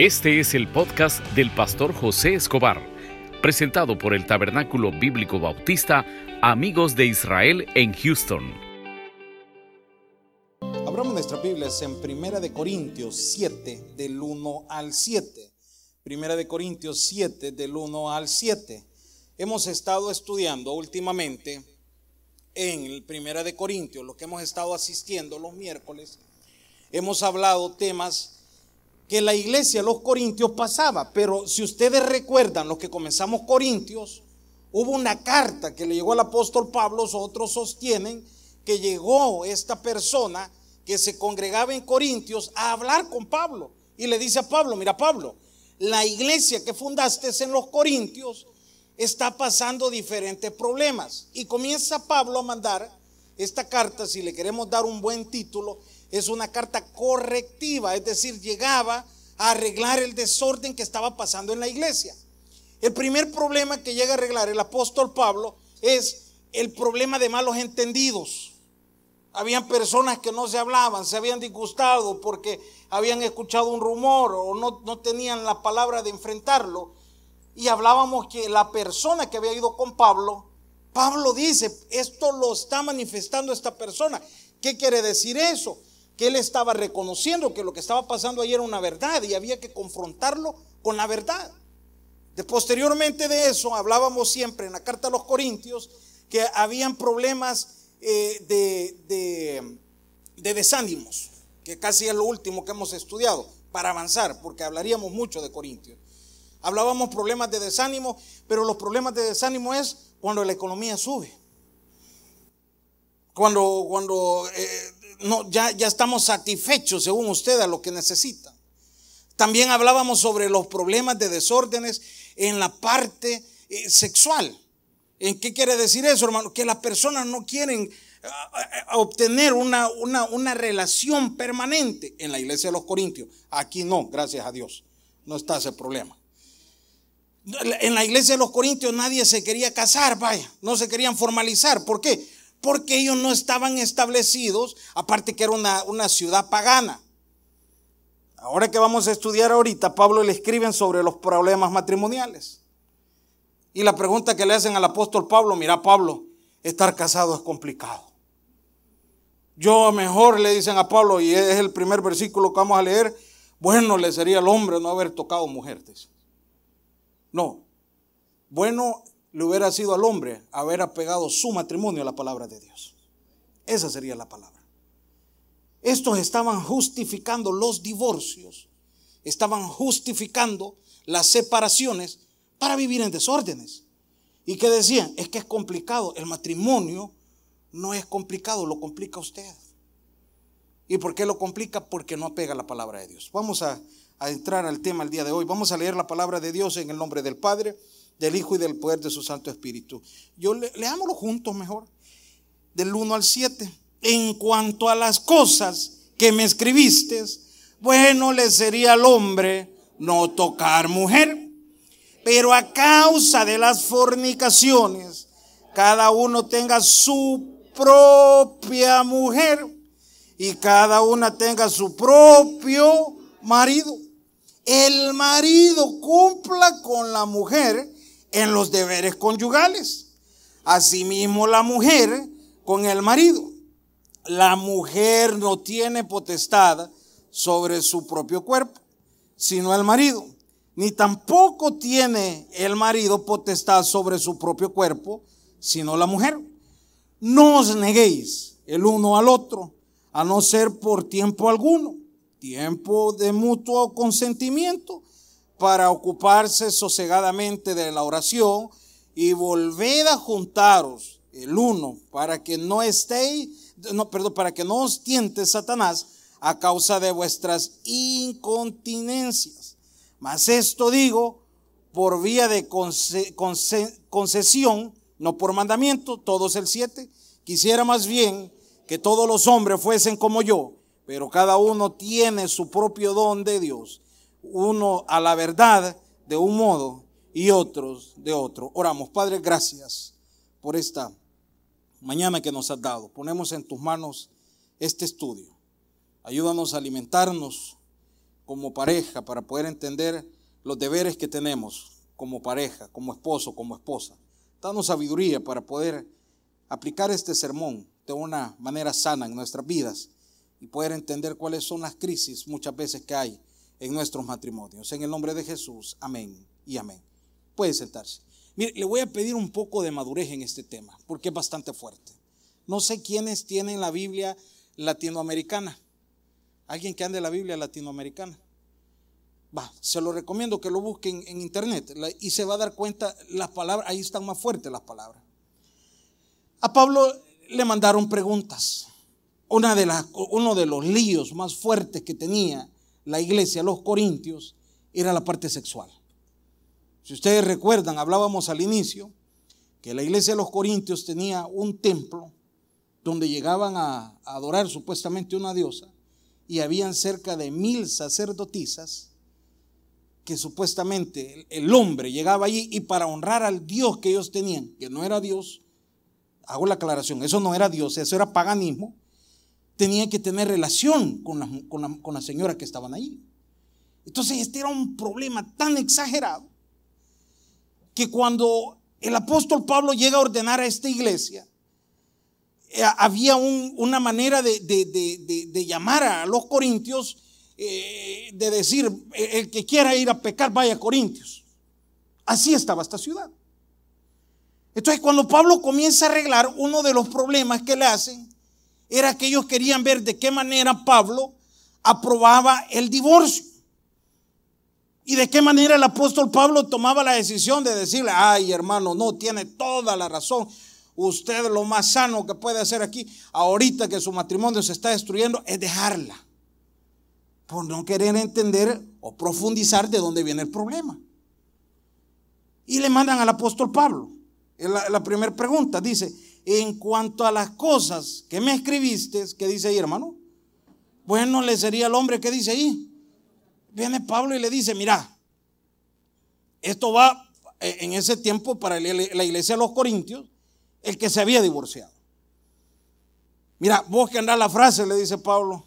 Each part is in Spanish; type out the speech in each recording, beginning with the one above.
Este es el podcast del pastor José Escobar, presentado por el Tabernáculo Bíblico Bautista Amigos de Israel en Houston. Abramos nuestras Biblias en Primera de Corintios 7 del 1 al 7. Primera de Corintios 7 del 1 al 7. Hemos estado estudiando últimamente en el Primera de Corintios, lo que hemos estado asistiendo los miércoles. Hemos hablado temas que la iglesia, los corintios, pasaba. Pero si ustedes recuerdan, los que comenzamos Corintios, hubo una carta que le llegó al apóstol Pablo, otros sostienen que llegó esta persona que se congregaba en Corintios a hablar con Pablo. Y le dice a Pablo, mira Pablo, la iglesia que fundaste en los Corintios está pasando diferentes problemas. Y comienza Pablo a mandar esta carta, si le queremos dar un buen título, es una carta correctiva, es decir, llegaba a arreglar el desorden que estaba pasando en la iglesia. El primer problema que llega a arreglar el apóstol Pablo es el problema de malos entendidos. Habían personas que no se hablaban, se habían disgustado porque habían escuchado un rumor o no, tenían la palabra de enfrentarlo. Y hablábamos que la persona que había ido con Pablo, Pablo dice, esto lo está manifestando esta persona. ¿Qué quiere decir eso? Que él estaba reconociendo que lo que estaba pasando ahí era una verdad y había que confrontarlo con la verdad. De posteriormente de eso, hablábamos siempre en la carta a los Corintios que habían problemas eh, de, de desánimos, que casi es lo último que hemos estudiado para avanzar, porque hablaríamos mucho de Corintios. Hablábamos problemas de desánimo, pero los problemas de desánimo es cuando la economía sube. Cuando, cuando eh, no, ya, ya estamos satisfechos, según usted, a lo que necesita. También hablábamos sobre los problemas de desórdenes en la parte eh, sexual. ¿En qué quiere decir eso, hermano? Que las personas no quieren obtener una, una, una, relación permanente en la iglesia de los Corintios. Aquí no, gracias a Dios. No está ese problema. En la iglesia de los Corintios nadie se quería casar, vaya, no se querían formalizar. ¿Por qué? Porque ellos no estaban establecidos, aparte que era una, ciudad pagana. Ahora que vamos a estudiar ahorita, Pablo le escriben sobre los problemas matrimoniales. Y la pregunta que le hacen al apóstol Pablo, mira Pablo, estar casado es complicado. Yo mejor le dicen a Pablo, y es el primer versículo que vamos a leer, bueno le sería al hombre no haber tocado mujeres. No, bueno le hubiera sido al hombre haber apegado su matrimonio a la palabra de Dios. Esa sería la palabra. Estos estaban justificando los divorcios, estaban justificando las separaciones para vivir en desórdenes. ¿Y qué decían? Es que es complicado. El matrimonio no es complicado, lo complica usted. ¿Y por qué lo complica? Porque no apega la palabra de Dios. Vamos a, a entrar al tema el día de hoy. Vamos a leer la palabra de Dios en el nombre del Padre del Hijo y del poder de su Santo Espíritu. Yo le, leámoslo juntos mejor, del 1 al 7. En cuanto a las cosas que me escribiste, bueno le sería al hombre no tocar mujer, pero a causa de las fornicaciones, cada uno tenga su propia mujer y cada una tenga su propio marido. El marido cumpla con la mujer en los deberes conyugales. Asimismo la mujer con el marido. La mujer no tiene potestad sobre su propio cuerpo, sino el marido. Ni tampoco tiene el marido potestad sobre su propio cuerpo, sino la mujer. No os neguéis el uno al otro, a no ser por tiempo alguno, tiempo de mutuo consentimiento para ocuparse sosegadamente de la oración y volved a juntaros el uno para que no estéis, no, perdón, para que no os tiente Satanás a causa de vuestras incontinencias. Mas esto digo por vía de concesión, no por mandamiento, todos el siete. Quisiera más bien que todos los hombres fuesen como yo, pero cada uno tiene su propio don de Dios uno a la verdad de un modo y otros de otro. Oramos, Padre, gracias por esta mañana que nos has dado. Ponemos en tus manos este estudio. Ayúdanos a alimentarnos como pareja para poder entender los deberes que tenemos como pareja, como esposo, como esposa. Danos sabiduría para poder aplicar este sermón de una manera sana en nuestras vidas y poder entender cuáles son las crisis muchas veces que hay en nuestros matrimonios. En el nombre de Jesús, amén y amén. Puede sentarse. Mire, le voy a pedir un poco de madurez en este tema, porque es bastante fuerte. No sé quiénes tienen la Biblia latinoamericana. Alguien que ande la Biblia latinoamericana. Va, se lo recomiendo que lo busquen en internet y se va a dar cuenta las palabras, ahí están más fuertes las palabras. A Pablo le mandaron preguntas. Una de las, uno de los líos más fuertes que tenía la iglesia, los corintios, era la parte sexual. Si ustedes recuerdan, hablábamos al inicio que la iglesia de los corintios tenía un templo donde llegaban a, adorar supuestamente una diosa y habían cerca de mil sacerdotisas que supuestamente el hombre llegaba allí y para honrar al Dios que ellos tenían, que no era Dios, hago la aclaración, eso no era Dios, eso era paganismo, tenía que tener relación con las con la señoras que estaban ahí. Entonces este era un problema tan exagerado que cuando el apóstol Pablo llega a ordenar a esta iglesia, eh, había una manera de, llamar a los corintios, eh, de decir, el que quiera ir a pecar, vaya a Corintios. Así estaba esta ciudad. Entonces, cuando Pablo comienza a arreglar, uno de los problemas que le hacen era que ellos querían ver de qué manera Pablo aprobaba el divorcio. Y de qué manera el apóstol Pablo tomaba la decisión de decirle, ay hermano, no, tiene toda la razón. Usted lo más sano que puede hacer aquí, ahorita que su matrimonio se está destruyendo, es dejarla. Por no querer entender o profundizar de dónde viene el problema. Y le mandan al apóstol Pablo. La, la primera pregunta dice, en cuanto a las cosas que me escribiste, ¿qué dice ahí hermano? Bueno, le sería el hombre que dice ahí viene Pablo y le dice, mira, esto va eh, en ese tiempo para la iglesia de los Corintios, el que se había divorciado. Mira, vos que andás la frase, le dice Pablo,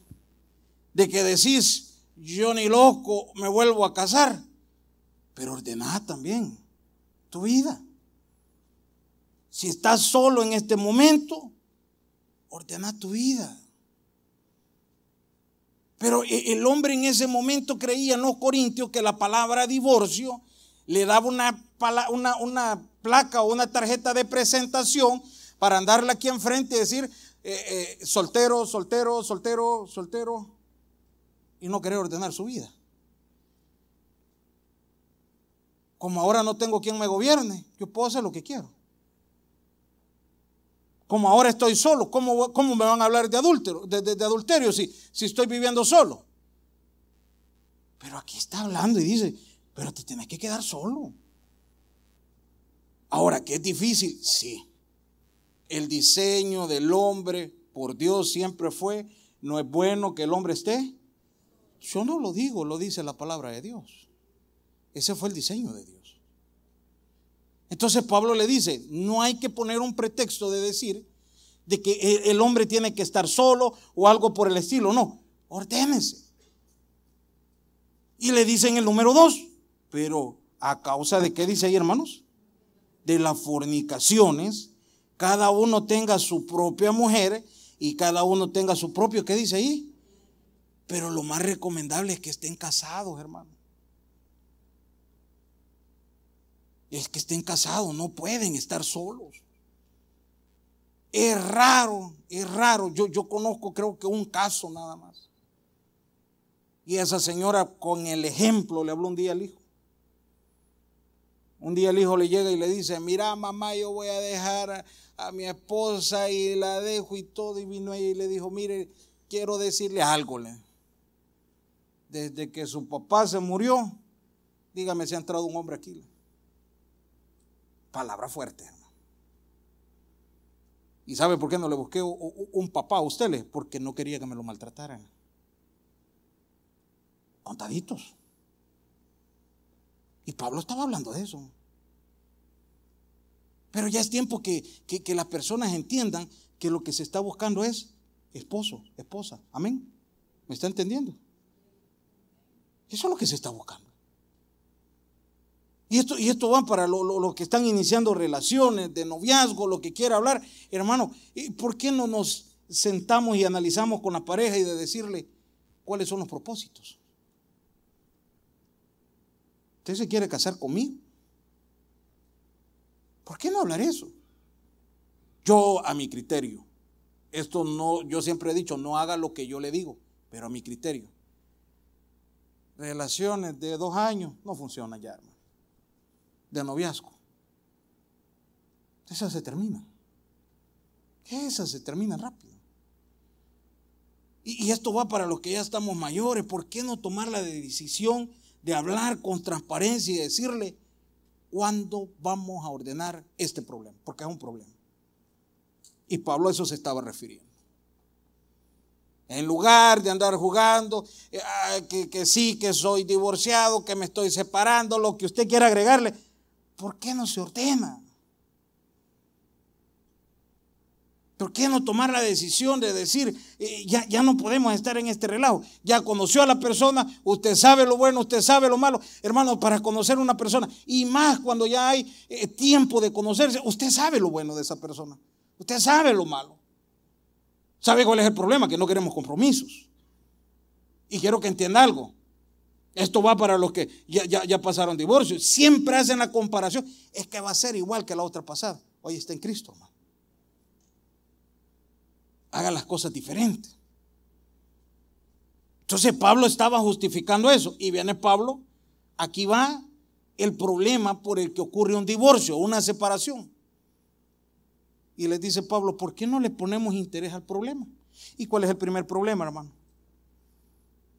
de que decís, yo ni loco me vuelvo a casar, pero ordenad también tu vida. Si estás solo en este momento, ordena tu vida. Pero e, el hombre en ese momento creía en los corintios que la palabra divorcio le daba una, placa o una tarjeta de presentación para andarle aquí enfrente y decir eh, eh, soltero, soltero, soltero, soltero y no querer ordenar su vida. Como ahora no tengo quien me gobierne, yo puedo hacer lo que quiero. Como ahora estoy solo, ¿cómo, cómo me van a hablar de adúltero, de, adulterio si, si estoy viviendo solo? Pero aquí está hablando y dice, pero te tienes que quedar solo. Ahora, ¿qué es difícil? Sí. El diseño del hombre por Dios siempre fue, no es bueno que el hombre esté. Yo no lo digo, lo dice la palabra de Dios. Ese fue el diseño de Dios. Entonces Pablo le dice, no hay que poner un pretexto de decir de que el hombre tiene que estar solo o algo por el estilo, no, ordénese. Y le dicen el número dos, pero a causa de qué dice ahí hermanos? De las fornicaciones, cada uno tenga su propia mujer y cada uno tenga su propio, ¿qué dice ahí? Pero lo más recomendable es que estén casados, hermano. Es que estén casados, no pueden estar solos. Es raro, es raro. Yo, yo conozco creo que un caso nada más. Y esa señora con el ejemplo le habló un día al hijo. Un día el hijo le llega y le dice, mira mamá, yo voy a dejar a, a mi esposa y la dejo y todo. Y vino ella y le dijo, mire, quiero decirle algo. Desde que su papá se murió, dígame si ha entrado un hombre aquí. Palabra fuerte, hermano. ¿Y sabe por qué no le busqué un papá a usted? Porque no quería que me lo maltrataran. Contaditos. Y Pablo estaba hablando de eso. Pero ya es tiempo que, que, las personas entiendan que lo que se está buscando es esposo, esposa. Amén. ¿Me está entendiendo? Eso es lo que se está buscando. Y esto, y esto va para los lo, que están iniciando relaciones de noviazgo, lo que quiera hablar. Hermano, ¿por qué no nos sentamos y analizamos con la pareja y de decirle cuáles son los propósitos? ¿Usted se quiere casar conmigo? ¿Por qué no hablar eso? Yo a mi criterio. Esto no, yo siempre he dicho, no haga lo que yo le digo, pero a mi criterio. Relaciones de dos años no funcionan ya, hermano. De noviazgo. Esas se terminan. Esas se terminan rápido. Y, esto va para los que ya estamos mayores. ¿Por qué no tomar la decisión de hablar con transparencia y decirle cuándo vamos a ordenar este problema? Porque es un problema. Y Pablo a eso se estaba refiriendo. En lugar de andar jugando, eh, que, que, sí, que soy divorciado, que me estoy separando, lo que usted quiera agregarle, ¿por qué no se ordena? ¿Por qué no tomar la decisión de decir, eh, ya, ya no podemos estar en este relajo? Ya conoció a la persona, usted sabe lo bueno, usted sabe lo malo. Hermano, para conocer a una persona, y más cuando ya hay eh, tiempo de conocerse, usted sabe lo bueno de esa persona. Usted sabe lo malo. ¿Sabe cuál es el problema? Que no queremos compromisos. Y quiero que entienda algo. Esto va para los que ya, ya, pasaron divorcio. Siempre hacen la comparación. Es que va a ser igual que la otra pasada. Hoy está en Cristo, hermano. Haga las cosas diferentes. Entonces Pablo estaba justificando eso. Y viene Pablo, aquí va el problema por el que ocurre un divorcio, una separación. Y les dice Pablo, ¿por qué no le ponemos interés al problema? ¿Y cuál es el primer problema, hermano?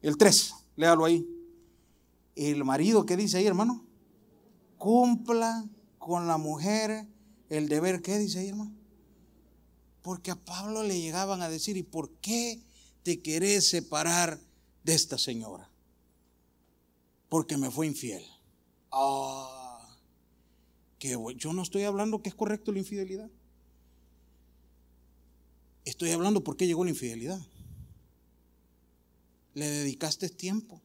El 3, léalo ahí. El marido, ¿qué dice ahí, hermano? Cumpla con la mujer el deber, ¿qué dice ahí, hermano? Porque a Pablo le llegaban a decir, ¿y por qué te querés separar de esta señora? Porque me fue infiel. Ah, que yo no estoy hablando que es correcto la infidelidad. Estoy hablando por qué llegó la infidelidad. Le dedicaste tiempo.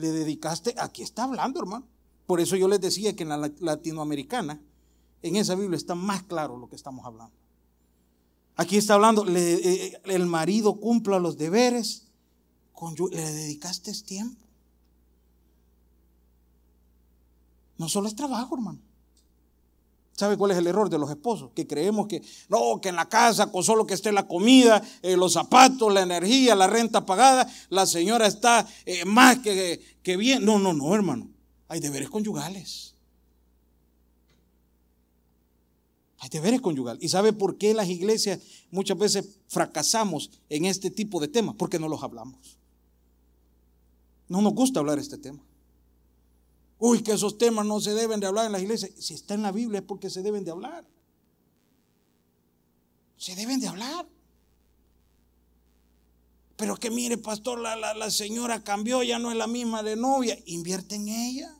Le dedicaste, aquí está hablando, hermano. Por eso yo les decía que en la latinoamericana, en esa Biblia está más claro lo que estamos hablando. Aquí está hablando, eh, el marido cumpla los deberes, le dedicaste tiempo. No solo es trabajo, hermano. ¿Sabe cuál es el error de los esposos? Que creemos que no, que en la casa con solo que esté la comida, eh, los zapatos, la energía, la renta pagada, la señora está eh, más que, que bien. No, no, no, hermano. Hay deberes conyugales. Hay deberes conyugales. ¿Y sabe por qué las iglesias muchas veces fracasamos en este tipo de temas? Porque no los hablamos. No nos gusta hablar este tema. Uy, que esos temas no se deben de hablar en las iglesias. Si está en la Biblia es porque se deben de hablar. Se deben de hablar. Pero que mire, pastor, la, la, señora cambió, ya no es la misma de novia. Invierte en ella.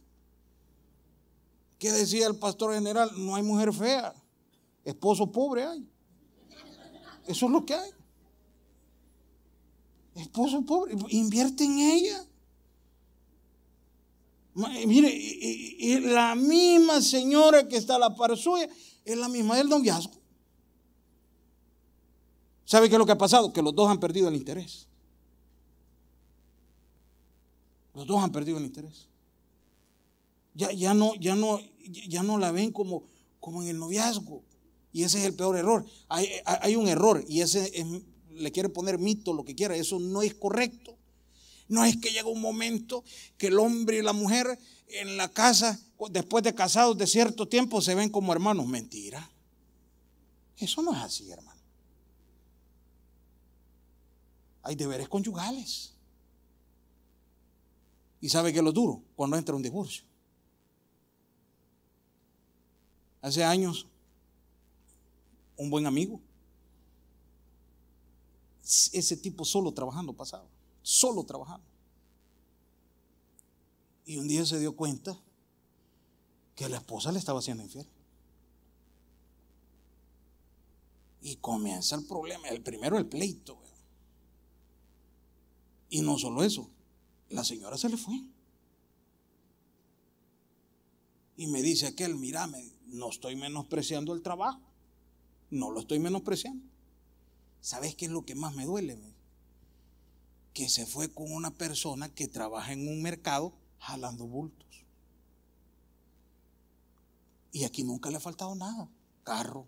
¿Qué decía el pastor general? No hay mujer fea. Esposo pobre hay. Eso es lo que hay. Esposo pobre. Invierte en ella. Mire, y, la misma señora que está a la par suya es la misma del noviazgo. ¿Sabe qué es lo que ha pasado? Que los dos han perdido el interés. Los dos han perdido el interés. Ya, ya, no, ya, no, ya no la ven como, como en el noviazgo. Y ese es el peor error. Hay, hay un error y ese le quiere poner mito, lo que quiera. Eso no es correcto. No es que llega un momento que el hombre y la mujer en la casa, después de casados de cierto tiempo, se ven como hermanos. Mentira. Eso no es así, hermano. Hay deberes conyugales. ¿Y sabe qué es lo duro? Cuando entra un divorcio. Hace años, un buen amigo, ese tipo solo trabajando pasaba solo trabajando. Y un día se dio cuenta que la esposa le estaba haciendo infiel. Y comienza el problema, el primero el pleito. Y no solo eso, la señora se le fue. Y me dice aquel, mírame, no estoy menospreciando el trabajo. No lo estoy menospreciando. ¿Sabes qué es lo que más me duele? Que se fue con una persona que trabaja en un mercado jalando bultos. Y aquí nunca le ha faltado nada. Carro,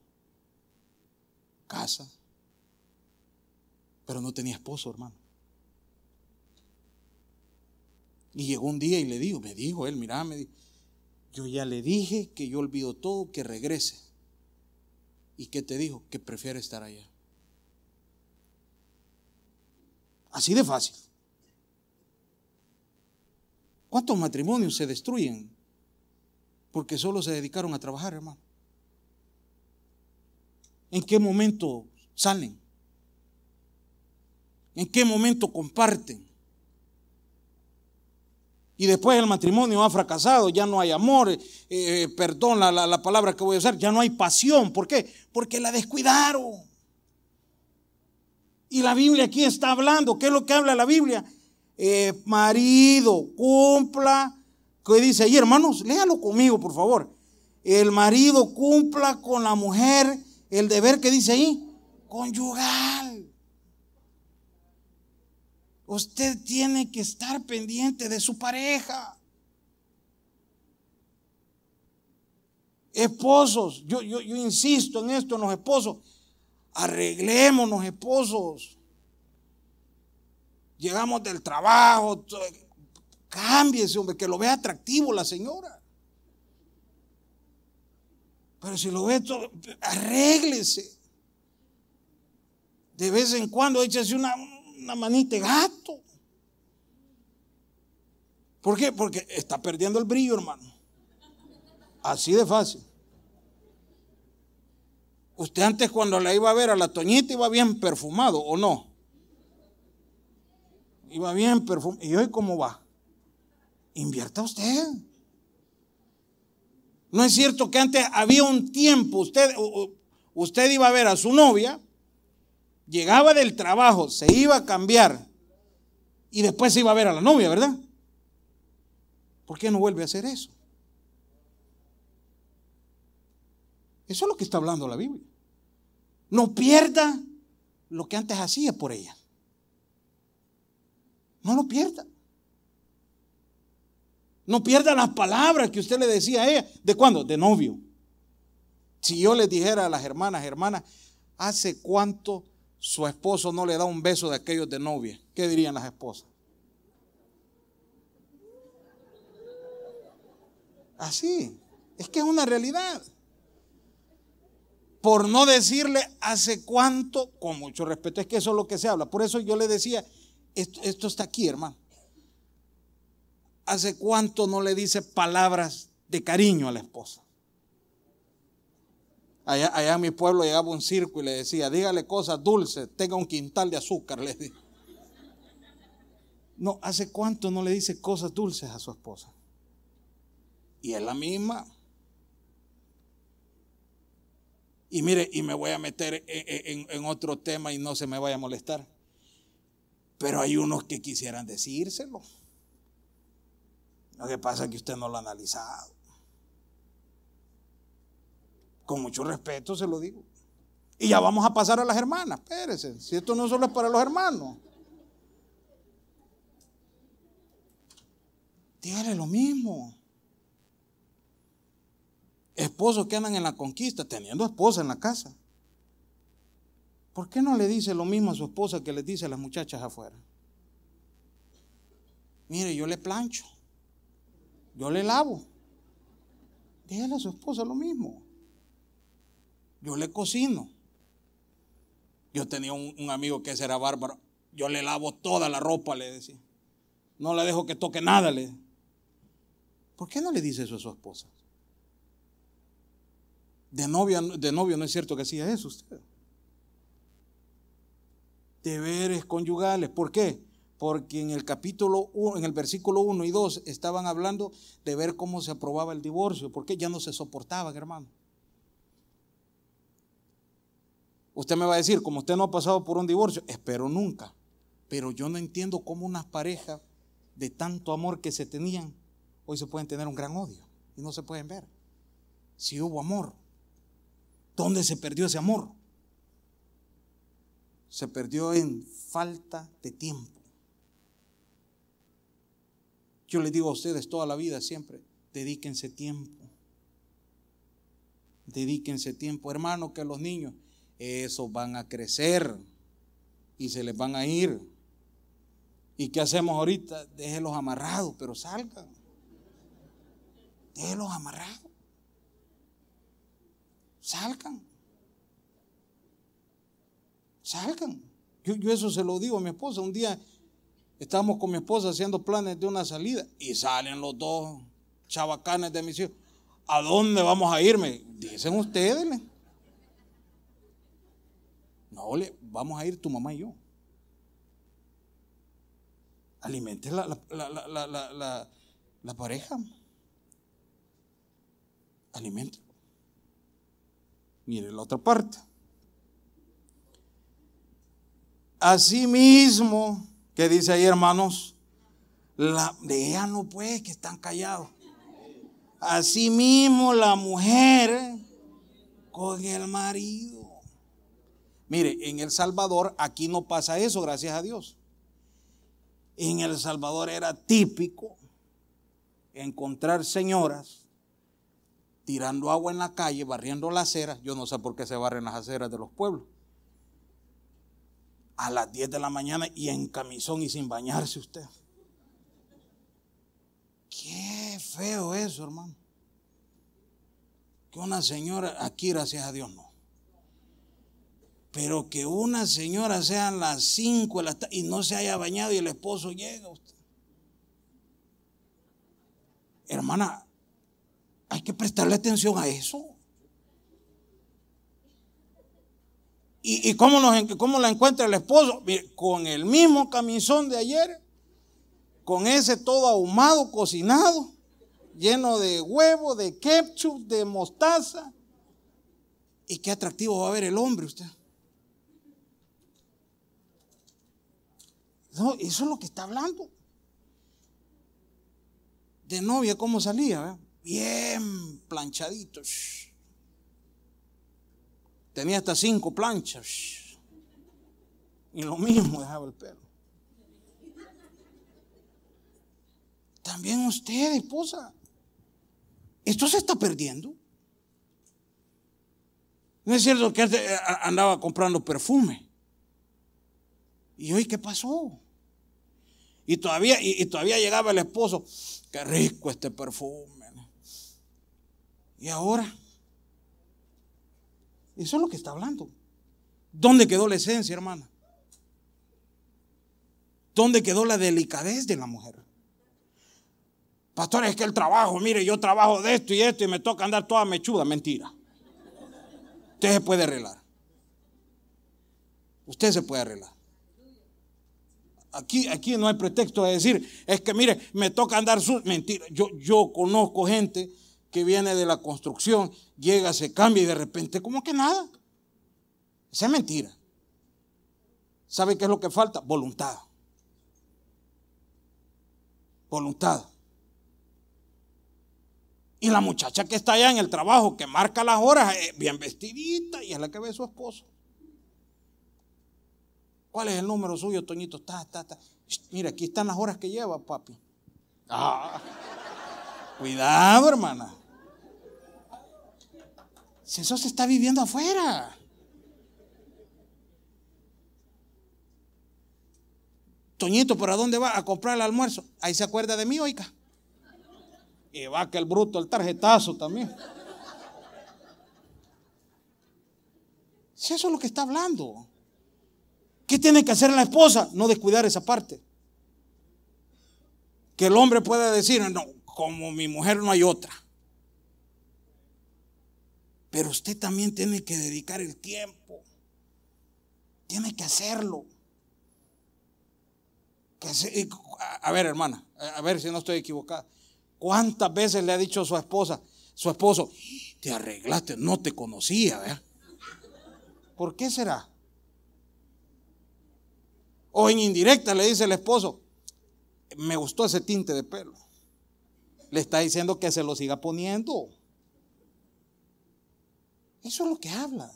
casa. Pero no tenía esposo, hermano. Y llegó un día y le dijo, me dijo él, mira, me yo ya le dije que yo olvido todo, que regrese. ¿Y qué te dijo? Que prefiere estar allá. Así de fácil. ¿Cuántos matrimonios se destruyen porque solo se dedicaron a trabajar, hermano? ¿En qué momento salen? ¿En qué momento comparten? Y después el matrimonio ha fracasado, ya no hay amor, eh, eh, perdón la, la, palabra que voy a usar, ya no hay pasión. ¿Por qué? Porque la descuidaron. Y la Biblia aquí está hablando. ¿Qué es lo que habla la Biblia? Eh, marido, cumpla. ¿Qué dice ahí, hermanos? Léalo conmigo, por favor. El marido cumpla con la mujer el deber que dice ahí, conyugal. Usted tiene que estar pendiente de su pareja. Esposos, yo, yo, yo insisto en esto, en los esposos. Arreglémonos, esposos. Llegamos del trabajo, cámbiese, hombre, que lo vea atractivo la señora. Pero si lo ve todo, arréglese. De vez en cuando échese una, una manita de gato. ¿Por qué? Porque está perdiendo el brillo, hermano. Así de fácil. Usted antes cuando la iba a ver a la Toñita iba bien perfumado, ¿o no? Iba bien perfumado. ¿Y hoy cómo va? Invierta usted. No es cierto que antes había un tiempo, usted, usted iba a ver a su novia, llegaba del trabajo, se iba a cambiar y después se iba a ver a la novia, ¿verdad? ¿Por qué no vuelve a hacer eso? Eso es lo que está hablando la Biblia. No pierda lo que antes hacía por ella. No lo pierda. No pierda las palabras que usted le decía a ella. ¿De cuándo? De novio. Si yo les dijera a las hermanas, hermanas, ¿hace cuánto su esposo no le da un beso de aquellos de novia? ¿Qué dirían las esposas? Así. Es que es una realidad por no decirle hace cuánto, con mucho respeto, es que eso es lo que se habla. Por eso yo le decía, esto, está aquí, hermano. ¿Hace cuánto no le dice palabras de cariño a la esposa? Allá, allá, en mi pueblo llegaba un circo y le decía, dígale cosas dulces, tenga un quintal de azúcar, le dije. No, ¿hace cuánto no le dice cosas dulces a su esposa? Y es la misma. Y mire, y me voy a meter en, otro tema y no se me vaya a molestar. Pero hay unos que quisieran decírselo. Lo que pasa es que usted no lo ha analizado. Con mucho respeto se lo digo. Y ya vamos a pasar a las hermanas. Espérense, si esto no solo es para los hermanos. Dígale lo mismo esposos que andan en la conquista, teniendo esposa en la casa. ¿Por qué no le dice lo mismo a su esposa que le dice a las muchachas afuera? Mire, yo le plancho, yo le lavo. Dígale a su esposa lo mismo. Yo le cocino. Yo tenía un, amigo que era bárbaro. Yo le lavo toda la ropa, le decía. No le dejo que toque nada, le. ¿Por qué no le dice eso a su esposa? De, novia, de novio no es cierto que hacía eso usted. Deberes conyugales. ¿Por qué? Porque en el capítulo 1, en el versículo 1 y 2 estaban hablando de ver cómo se aprobaba el divorcio, porque ya no se soportaban, hermano. Usted me va a decir, como usted no ha pasado por un divorcio, espero nunca. Pero yo no entiendo cómo unas parejas de tanto amor que se tenían, hoy se pueden tener un gran odio y no se pueden ver. Si hubo amor, ¿dónde se perdió ese amor? Se perdió en falta de tiempo. Yo les digo a ustedes toda la vida siempre, dedíquense tiempo. Dedíquense tiempo, hermano, que los niños, esos van a crecer y se les van a ir. ¿Y qué hacemos ahorita? Déjenlos amarrados, pero salgan. Déjenlos amarrados. Salgan. Salgan. Yo, yo, eso se lo digo a mi esposa. Un día estábamos con mi esposa haciendo planes de una salida y salen los dos chavacanes de mis hijos. ¿A dónde vamos a irme? Dicen ustedes. No, le, vamos a ir tu mamá y yo. Alimente la, la, la pareja. Alimente. Mire la otra parte. Asimismo, que dice ahí, hermanos, la, no puede, que están callados. Asimismo, la mujer con el marido. Mire, en El Salvador aquí no pasa eso, gracias a Dios. En El Salvador era típico encontrar señoras tirando agua en la calle, barriendo las aceras. Yo no sé por qué se barren las aceras de los pueblos. A las 10 de la mañana y en camisón y sin bañarse usted. Qué feo eso, hermano. Que una señora, aquí gracias a Dios no. Pero que una señora sean las 5 y no se haya bañado y el esposo llega usted. Hermana, hay que prestarle atención a eso. ¿Y, cómo, la encuentra el esposo? con el mismo camisón de ayer con ese todo ahumado, cocinado, lleno de huevo, de ketchup, de mostaza. Y qué atractivo va a ver el hombre usted. eso es lo que está hablando. De novia, ¿cómo salía? Bien planchadito. Tenía hasta cinco planchas. Y lo mismo dejaba el pelo. También usted, esposa. Esto se está perdiendo. No es cierto que eh, andaba comprando perfume. ¿Y hoy qué pasó? Y todavía, y, todavía llegaba el esposo, qué rico este perfume. Y ahora, eso es lo que está hablando. ¿Dónde quedó la esencia, hermana? ¿Dónde quedó la delicadez de la mujer? Pastor, es que el trabajo, mire, yo trabajo de esto y esto y me toca andar toda mechuda. Mentira. Usted se puede arreglar. Usted se puede arreglar. Aquí, aquí no hay pretexto de decir, es que mire, me toca andar su. Mentira. Yo, yo conozco gente que viene de la construcción, llega, se cambia y de repente, como que nada. Esa es mentira. ¿Sabe qué es lo que falta? Voluntad. Voluntad. Y la muchacha que está allá en el trabajo, que marca las horas, es bien vestidita y es la que ve su esposo. ¿Cuál es el número suyo, Toñito? Está, está, está. Mira, aquí están las horas que lleva, papi. Ah, cuidado, hermana. Si eso se está viviendo afuera. Toñito, ¿por a dónde va? A comprar el almuerzo. Ahí se acuerda de mí, oiga. Y va que el bruto, el tarjetazo también. Si eso es lo que está hablando. ¿Qué tiene que hacer la esposa? No descuidar esa parte. Que el hombre pueda decir, no, como mi mujer no hay otra. Pero usted también tiene que dedicar el tiempo. Tiene que hacerlo. a ver, hermana, a ver si no estoy equivocada. ¿Cuántas veces le ha dicho a su esposa, su esposo, te arreglaste, no te conocía, ¿verdad? ¿Por qué será? O en indirecta le dice el esposo, me gustó ese tinte de pelo. Le está diciendo que se lo siga poniendo. Eso es lo que habla.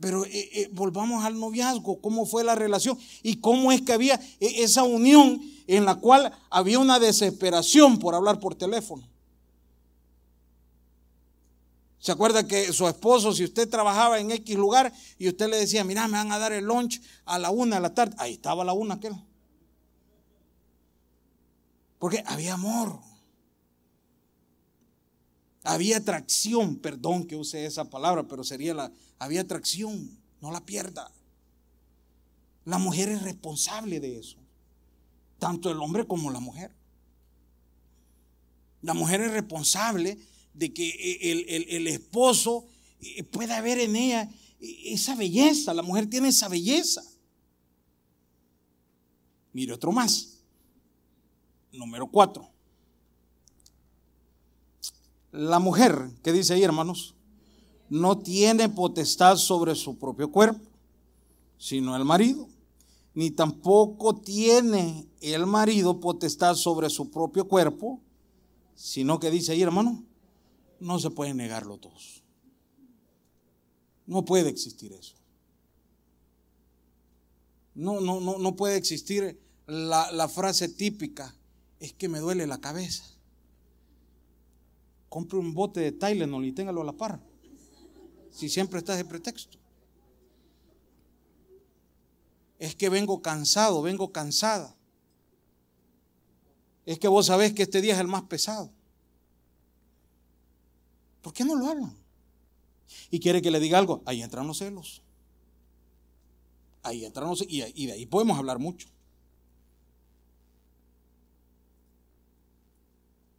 Pero eh, eh, volvamos al noviazgo, cómo fue la relación y cómo es que había e, esa unión en la cual había una desesperación por hablar por teléfono. ¿Se acuerda que su esposo, si usted trabajaba en X lugar y usted le decía, mira, me van a dar el lunch a la una de la tarde? Ahí estaba la una aquel. Porque había amor. Había atracción, perdón que use esa palabra, pero sería la, había atracción, no la pierda. La mujer es responsable de eso, tanto el hombre como la mujer. La mujer es responsable de que eh, el, esposo eh, pueda ver en ella esa belleza. La mujer tiene esa belleza. Mire otro más. Número cuatro. La mujer, ¿qué dice ahí, hermanos? No tiene potestad sobre su propio cuerpo, sino el marido. Ni tampoco tiene el marido potestad sobre su propio cuerpo, sino que dice ahí, hermano, no se puede negarlo todos. No puede existir eso. No, no, no, no puede existir la frase típica, es que me duele la cabeza. Compre un bote de Tylenol y téngalo a la par. Si siempre estás de pretexto. Es que vengo cansado, vengo cansada. Es que vos sabés que este día es el más pesado. ¿Por qué no lo hablan? Y quiere que le diga algo, ahí entran los celos. Ahí entran los celos. Y, de ahí podemos hablar mucho.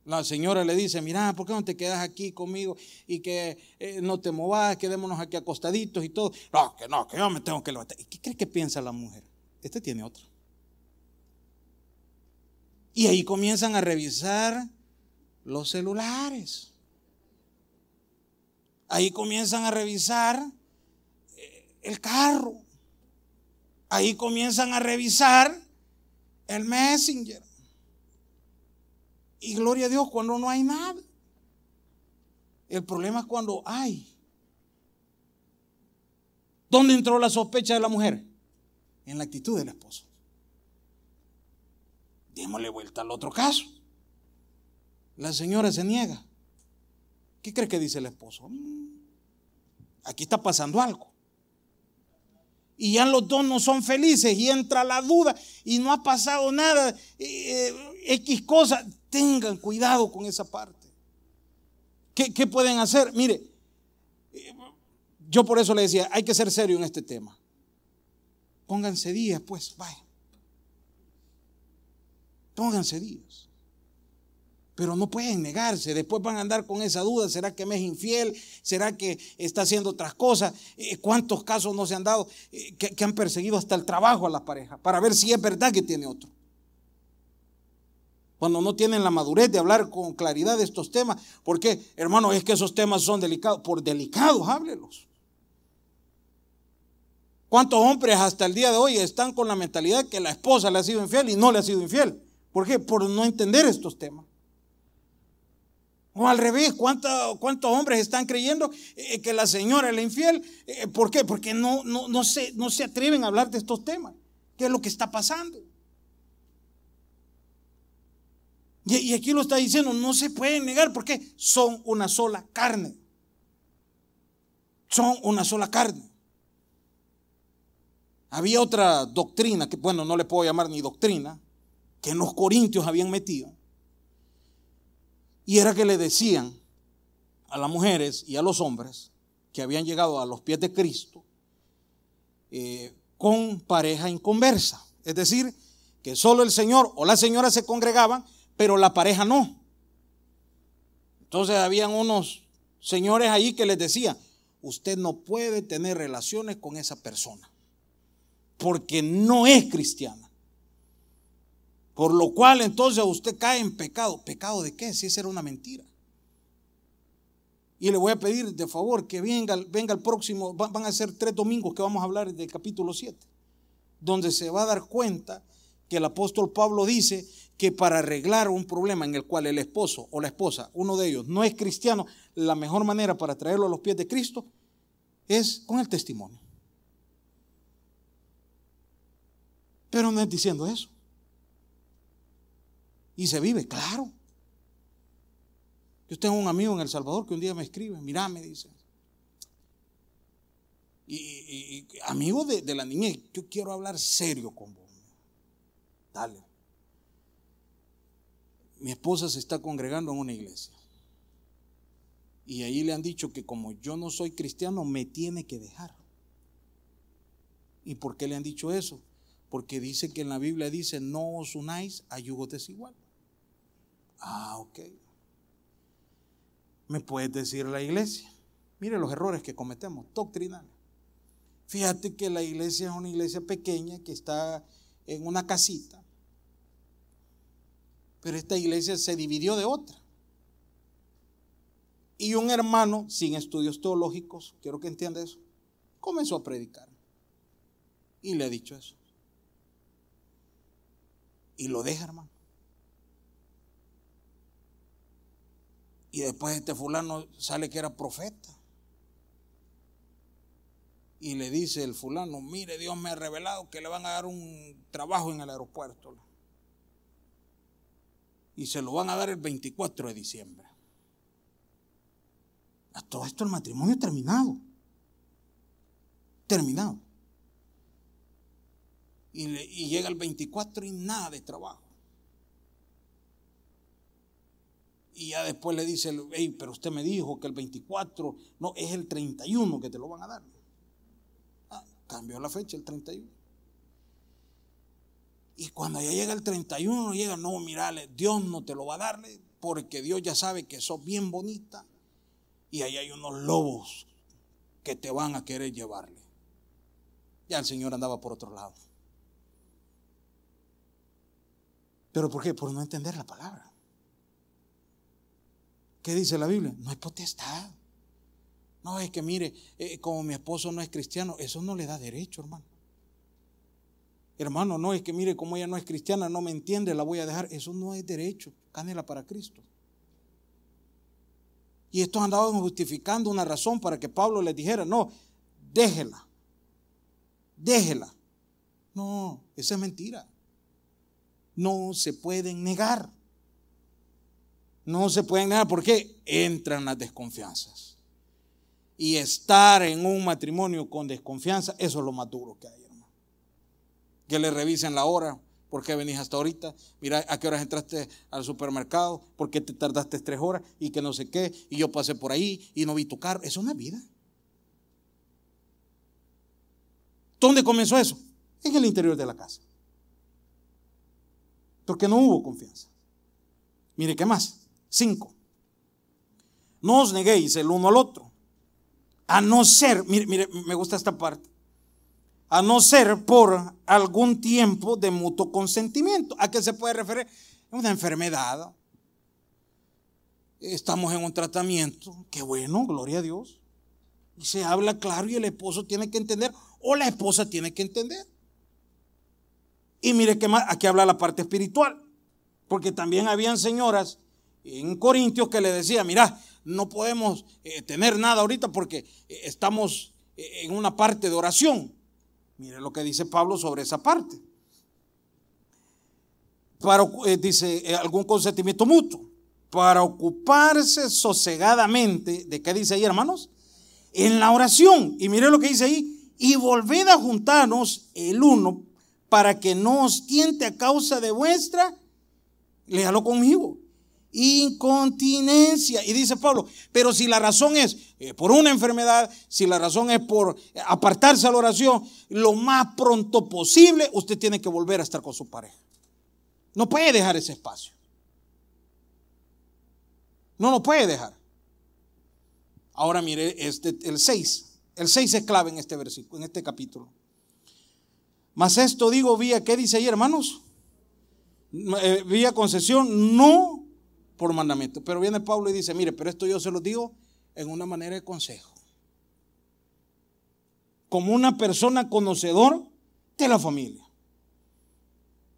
La señora le dice, mira, ¿por qué no te quedas aquí conmigo y que eh, no te movas, quedémonos aquí acostaditos y todo? No, que no, que yo me tengo que levantar. ¿Qué cree que piensa la mujer? Este tiene otra. Y ahí comienzan a revisar los celulares. Ahí comienzan a revisar eh, el carro. Ahí comienzan a revisar el messenger. Y gloria a Dios cuando no hay nada. El problema es cuando hay. ¿Dónde entró la sospecha de la mujer? En la actitud del esposo. Démosle vuelta al otro caso. La señora se niega. ¿Qué cree que dice el esposo? Mm, aquí está pasando algo. Y ya los dos no son felices y entra la duda y no ha pasado nada, eh, eh, X cosas. Tengan cuidado con esa parte. ¿Qué, pueden hacer? Mire, yo por eso le decía, hay que ser serio en este tema. Pónganse días, pues, vaya. Pónganse días pero no pueden negarse. Después van a andar con esa duda, ¿será que me es infiel? ¿Será que está haciendo otras cosas? Eh, ¿Cuántos casos no se han dado eh, que, han perseguido hasta el trabajo a la pareja para ver si es verdad que tiene otro? Cuando no tienen la madurez de hablar con claridad de estos temas, porque hermano, es que esos temas son delicados, por delicados háblelos. ¿Cuántos hombres hasta el día de hoy están con la mentalidad que la esposa le ha sido infiel y no le ha sido infiel? ¿Por qué? Por no entender estos temas. O al revés, ¿cuántos, cuántos hombres están creyendo eh, que la señora es la infiel? Eh, ¿Por qué? Porque no, no, no, se, no se atreven a hablar de estos temas. ¿Qué es lo que está pasando? Y, aquí lo está diciendo, no se pueden negar porque son una sola carne. Son una sola carne. Había otra doctrina, que bueno, no le puedo llamar ni doctrina, que en los corintios habían metido y era que le decían a las mujeres y a los hombres que habían llegado a los pies de Cristo eh, con pareja inconversa. Es decir, que solo el Señor o la señora se congregaban, pero la pareja no. Entonces habían unos señores ahí que les decían, usted no puede tener relaciones con esa persona, porque no es cristiana. Por lo cual entonces usted cae en pecado. ¿Pecado de qué? Si esa era una mentira. Y le voy a pedir de favor que venga, venga el próximo, van a ser tres domingos que vamos a hablar del capítulo 7. donde se va a dar cuenta que el apóstol Pablo dice que para arreglar un problema en el cual el esposo o la esposa, uno de ellos, no es cristiano, la mejor manera para traerlo a los pies de Cristo es con el testimonio. Pero no es diciendo eso. Y se vive, claro. Yo tengo un amigo en El Salvador que un día me escribe, mira, me dice, y, amigo de, de, la niñez, yo quiero hablar serio con vos. Dale. Mi esposa se está congregando en una iglesia. Y ahí le han dicho que como yo no soy cristiano, me tiene que dejar. ¿Y por qué le han dicho eso? Porque dice que en la Biblia dice, no os unáis a yugo desigual. Ah, ok. ¿Me puedes decir la iglesia? Mire los errores que cometemos, doctrinales. Fíjate que la iglesia es una iglesia pequeña que está en una casita. Pero esta iglesia se dividió de otra. Y un hermano sin estudios teológicos, quiero que entienda eso, comenzó a predicar. Y le ha dicho eso. Y lo deja, hermano. Y después este fulano sale que era profeta. Y le dice el fulano, mire, Dios me ha revelado que le van a dar un trabajo en el aeropuerto. Y se lo van a dar el 24 de diciembre. A todo esto el matrimonio terminado. Terminado. Y, y llega el 24 y nada de trabajo. Y ya después le dice, hey, pero usted me dijo que el 24, no, es el 31 que te lo van a dar. Ah, cambió la fecha, el 31. Y cuando ya llega el 31, llega, no, mirale, Dios no te lo va a darle, porque Dios ya sabe que sos bien bonita y ahí hay unos lobos que te van a querer llevarle. Ya el Señor andaba por otro lado. ¿Pero por qué? Por no entender la palabra. ¿Qué dice la Biblia? No hay potestad. No, es que mire, eh, como mi esposo no es cristiano, eso no le da derecho, hermano. Hermano, no es que mire, como ella no es cristiana, no me entiende, la voy a dejar. Eso no es derecho. Cánela para Cristo. Y estos andaban justificando una razón para que Pablo les dijera, no, déjela. Déjela. No, esa es mentira. No se pueden negar. No se pueden negar porque entran las desconfianzas. Y estar en un matrimonio con desconfianza, eso es lo más duro que hay. Que le revisen la hora. ¿Por qué venís hasta ahorita? Mira, ¿a qué horas entraste al supermercado? ¿Por qué te tardaste tres horas? Y que no sé qué. Y yo pasé por ahí y no vi tu carro. Eso es vida. ¿Dónde comenzó eso? En el interior de la casa. Porque no hubo confianza. Mire, ¿qué más? Cinco. No os neguéis el uno al otro. A no ser, mire, mire, me gusta esta parte. A no ser por algún tiempo de mutuo consentimiento. ¿A qué se puede referir? Una enfermedad. Estamos en un tratamiento. Qué bueno, gloria a Dios. Y se habla claro y el esposo tiene que entender o la esposa tiene que entender. Y mire que más, aquí habla la parte espiritual. Porque también habían señoras en Corintios que le decía, mira, no podemos eh, tener nada ahorita porque eh, estamos eh, en una parte de oración. Mire lo que dice Pablo sobre esa parte. Para, dice algún consentimiento mutuo. Para ocuparse sosegadamente, ¿de qué dice ahí, hermanos? En la oración. Y mire lo que dice ahí. Y volved a juntarnos el uno para que no os tiente a causa de vuestra, léalo conmigo, incontinencia. Y dice Pablo, pero si la razón es eh, por una enfermedad, si la razón es por apartarse a la oración, lo más pronto posible usted tiene que volver a estar con su pareja. No puede dejar ese espacio. No lo puede dejar. Ahora mire este, el 6. El 6 es clave en este versículo, en este capítulo. Mas esto digo vía, ¿qué dice ahí, hermanos? Eh, vía concesión, no por mandamiento. Pero viene Pablo y dice, mire, pero esto yo se lo digo en una manera de consejo. Como una persona conocedor de la familia.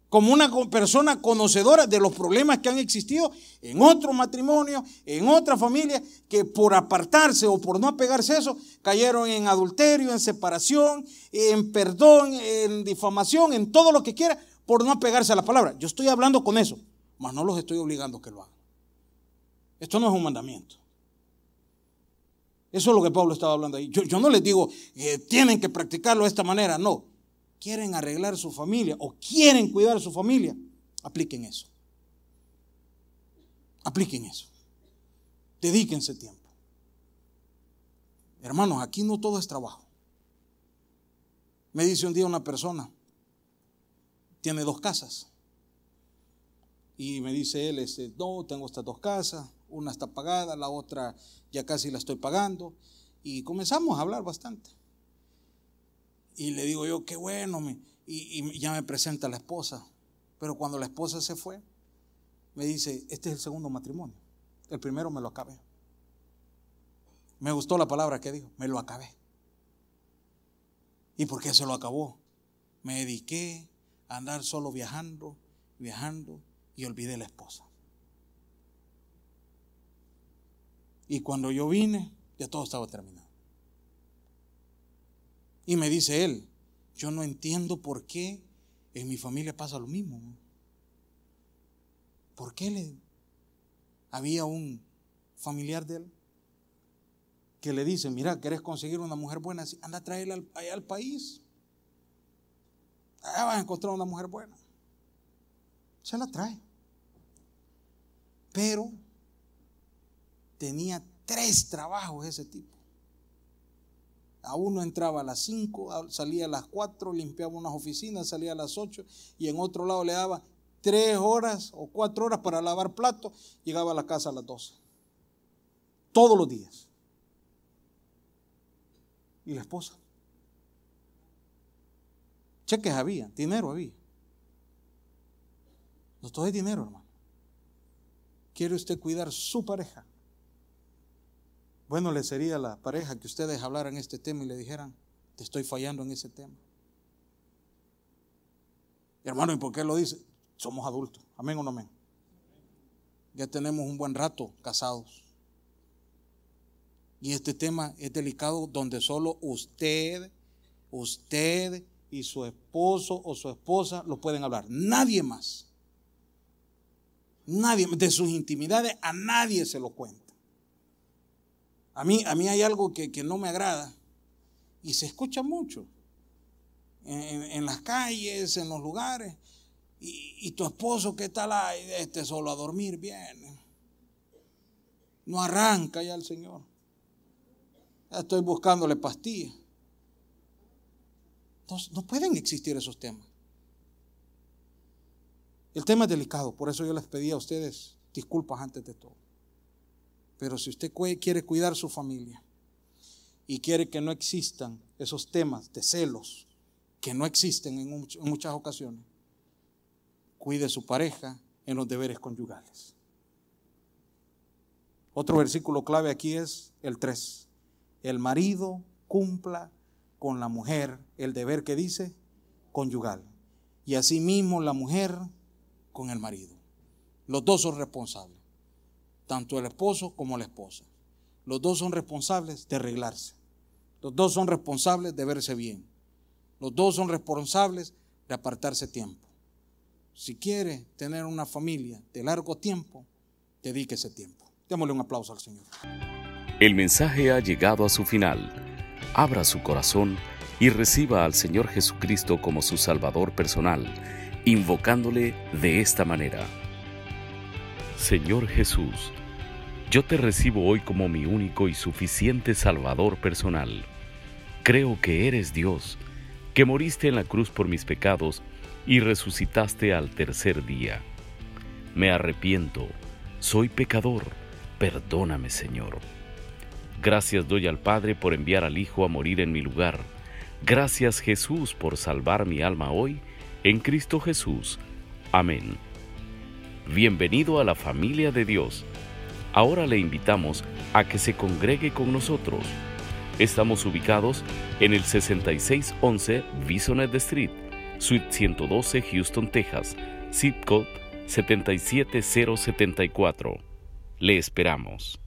Como una persona conocedora de los problemas que han existido en otro matrimonio, en otra familia, que por apartarse o por no apegarse a eso, cayeron en adulterio, en separación, en perdón, en difamación, en todo lo que quiera, por no apegarse a la palabra. Yo estoy hablando con eso, mas no los estoy obligando a que lo hagan. Esto no es un mandamiento. Eso es lo que Pablo estaba hablando ahí. Yo, no les digo que tienen que practicarlo de esta manera, no. Quieren arreglar su familia o quieren cuidar su familia, apliquen eso. Apliquen eso. Dedíquense tiempo. Hermanos, aquí no todo es trabajo. Me dice un día una persona, tiene dos casas. Y me dice él, este, no, tengo estas dos casas, una está pagada, la otra ya casi la estoy pagando. Y comenzamos a hablar bastante. Y le digo yo, qué bueno, y, y ya me presenta la esposa. Pero cuando la esposa se fue, me dice, este es el segundo matrimonio. El primero me lo acabé. Me gustó la palabra que dijo, me lo acabé. ¿Y por qué se lo acabó? Me dediqué a andar solo viajando, viajando y olvidé la esposa. Y cuando yo vine, ya todo estaba terminado. Y me dice él, yo no entiendo por qué en mi familia pasa lo mismo. ¿Por qué le había un familiar de él que le dice, mira, ¿querés conseguir una mujer buena? Anda a traerla allá al país. Allá vas a encontrar una mujer buena. Se la trae. Pero tenía tres trabajos ese tipo. A uno entraba a las 5, salía a las 4, limpiaba unas oficinas, salía a las 8 y en otro lado le daba tres horas o cuatro horas para lavar platos, llegaba a la casa a las 12. Todos los días. ¿Y la esposa? Cheques había, dinero había. No todo es dinero, hermano. ¿Quiere usted cuidar su pareja? Bueno le sería la pareja que ustedes hablaran este tema y le dijeran, te estoy fallando en ese tema. Hermano, ¿y por qué lo dice? Somos adultos. Amén o no amén. Ya tenemos un buen rato casados. Y este tema es delicado donde solo usted, usted y su esposo o su esposa lo pueden hablar. Nadie más. Nadie, de sus intimidades a nadie se lo cuenta. A mí, a mí hay algo que, no me agrada y se escucha mucho en, las calles, en los lugares. Y, tu esposo, ¿qué tal? Ay, este solo a dormir viene. No arranca ya el Señor. Estoy buscándole pastillas. Entonces, no pueden existir esos temas. El tema es delicado, por eso yo les pedí a ustedes disculpas antes de todo. Pero si usted quiere cuidar su familia y quiere que no existan esos temas de celos que no existen en, muchas ocasiones, cuide su pareja en los deberes conyugales. Otro versículo clave aquí es el 3. El marido cumpla con la mujer el deber que dice conyugal. Y asimismo la mujer con el marido. Los dos son responsables tanto el esposo como la esposa. Los dos son responsables de arreglarse. Los dos son responsables de verse bien. Los dos son responsables de apartarse tiempo. Si quiere tener una familia de largo tiempo, dedíquese tiempo. Démosle un aplauso al Señor. El mensaje ha llegado a su final. Abra su corazón y reciba al Señor Jesucristo como su Salvador personal, invocándole de esta manera. Señor Jesús, yo te recibo hoy como mi único y suficiente Salvador personal. Creo que eres Dios, que moriste en la cruz por mis pecados y resucitaste al tercer día. Me arrepiento, soy pecador, perdóname Señor. Gracias doy al Padre por enviar al Hijo a morir en mi lugar. Gracias Jesús por salvar mi alma hoy, en Cristo Jesús. Amén. Bienvenido a la familia de Dios. Ahora le invitamos a que se congregue con nosotros. Estamos ubicados en el 6611 Bisonet Street, Suite 112, Houston, Texas, zip code 77074. Le esperamos.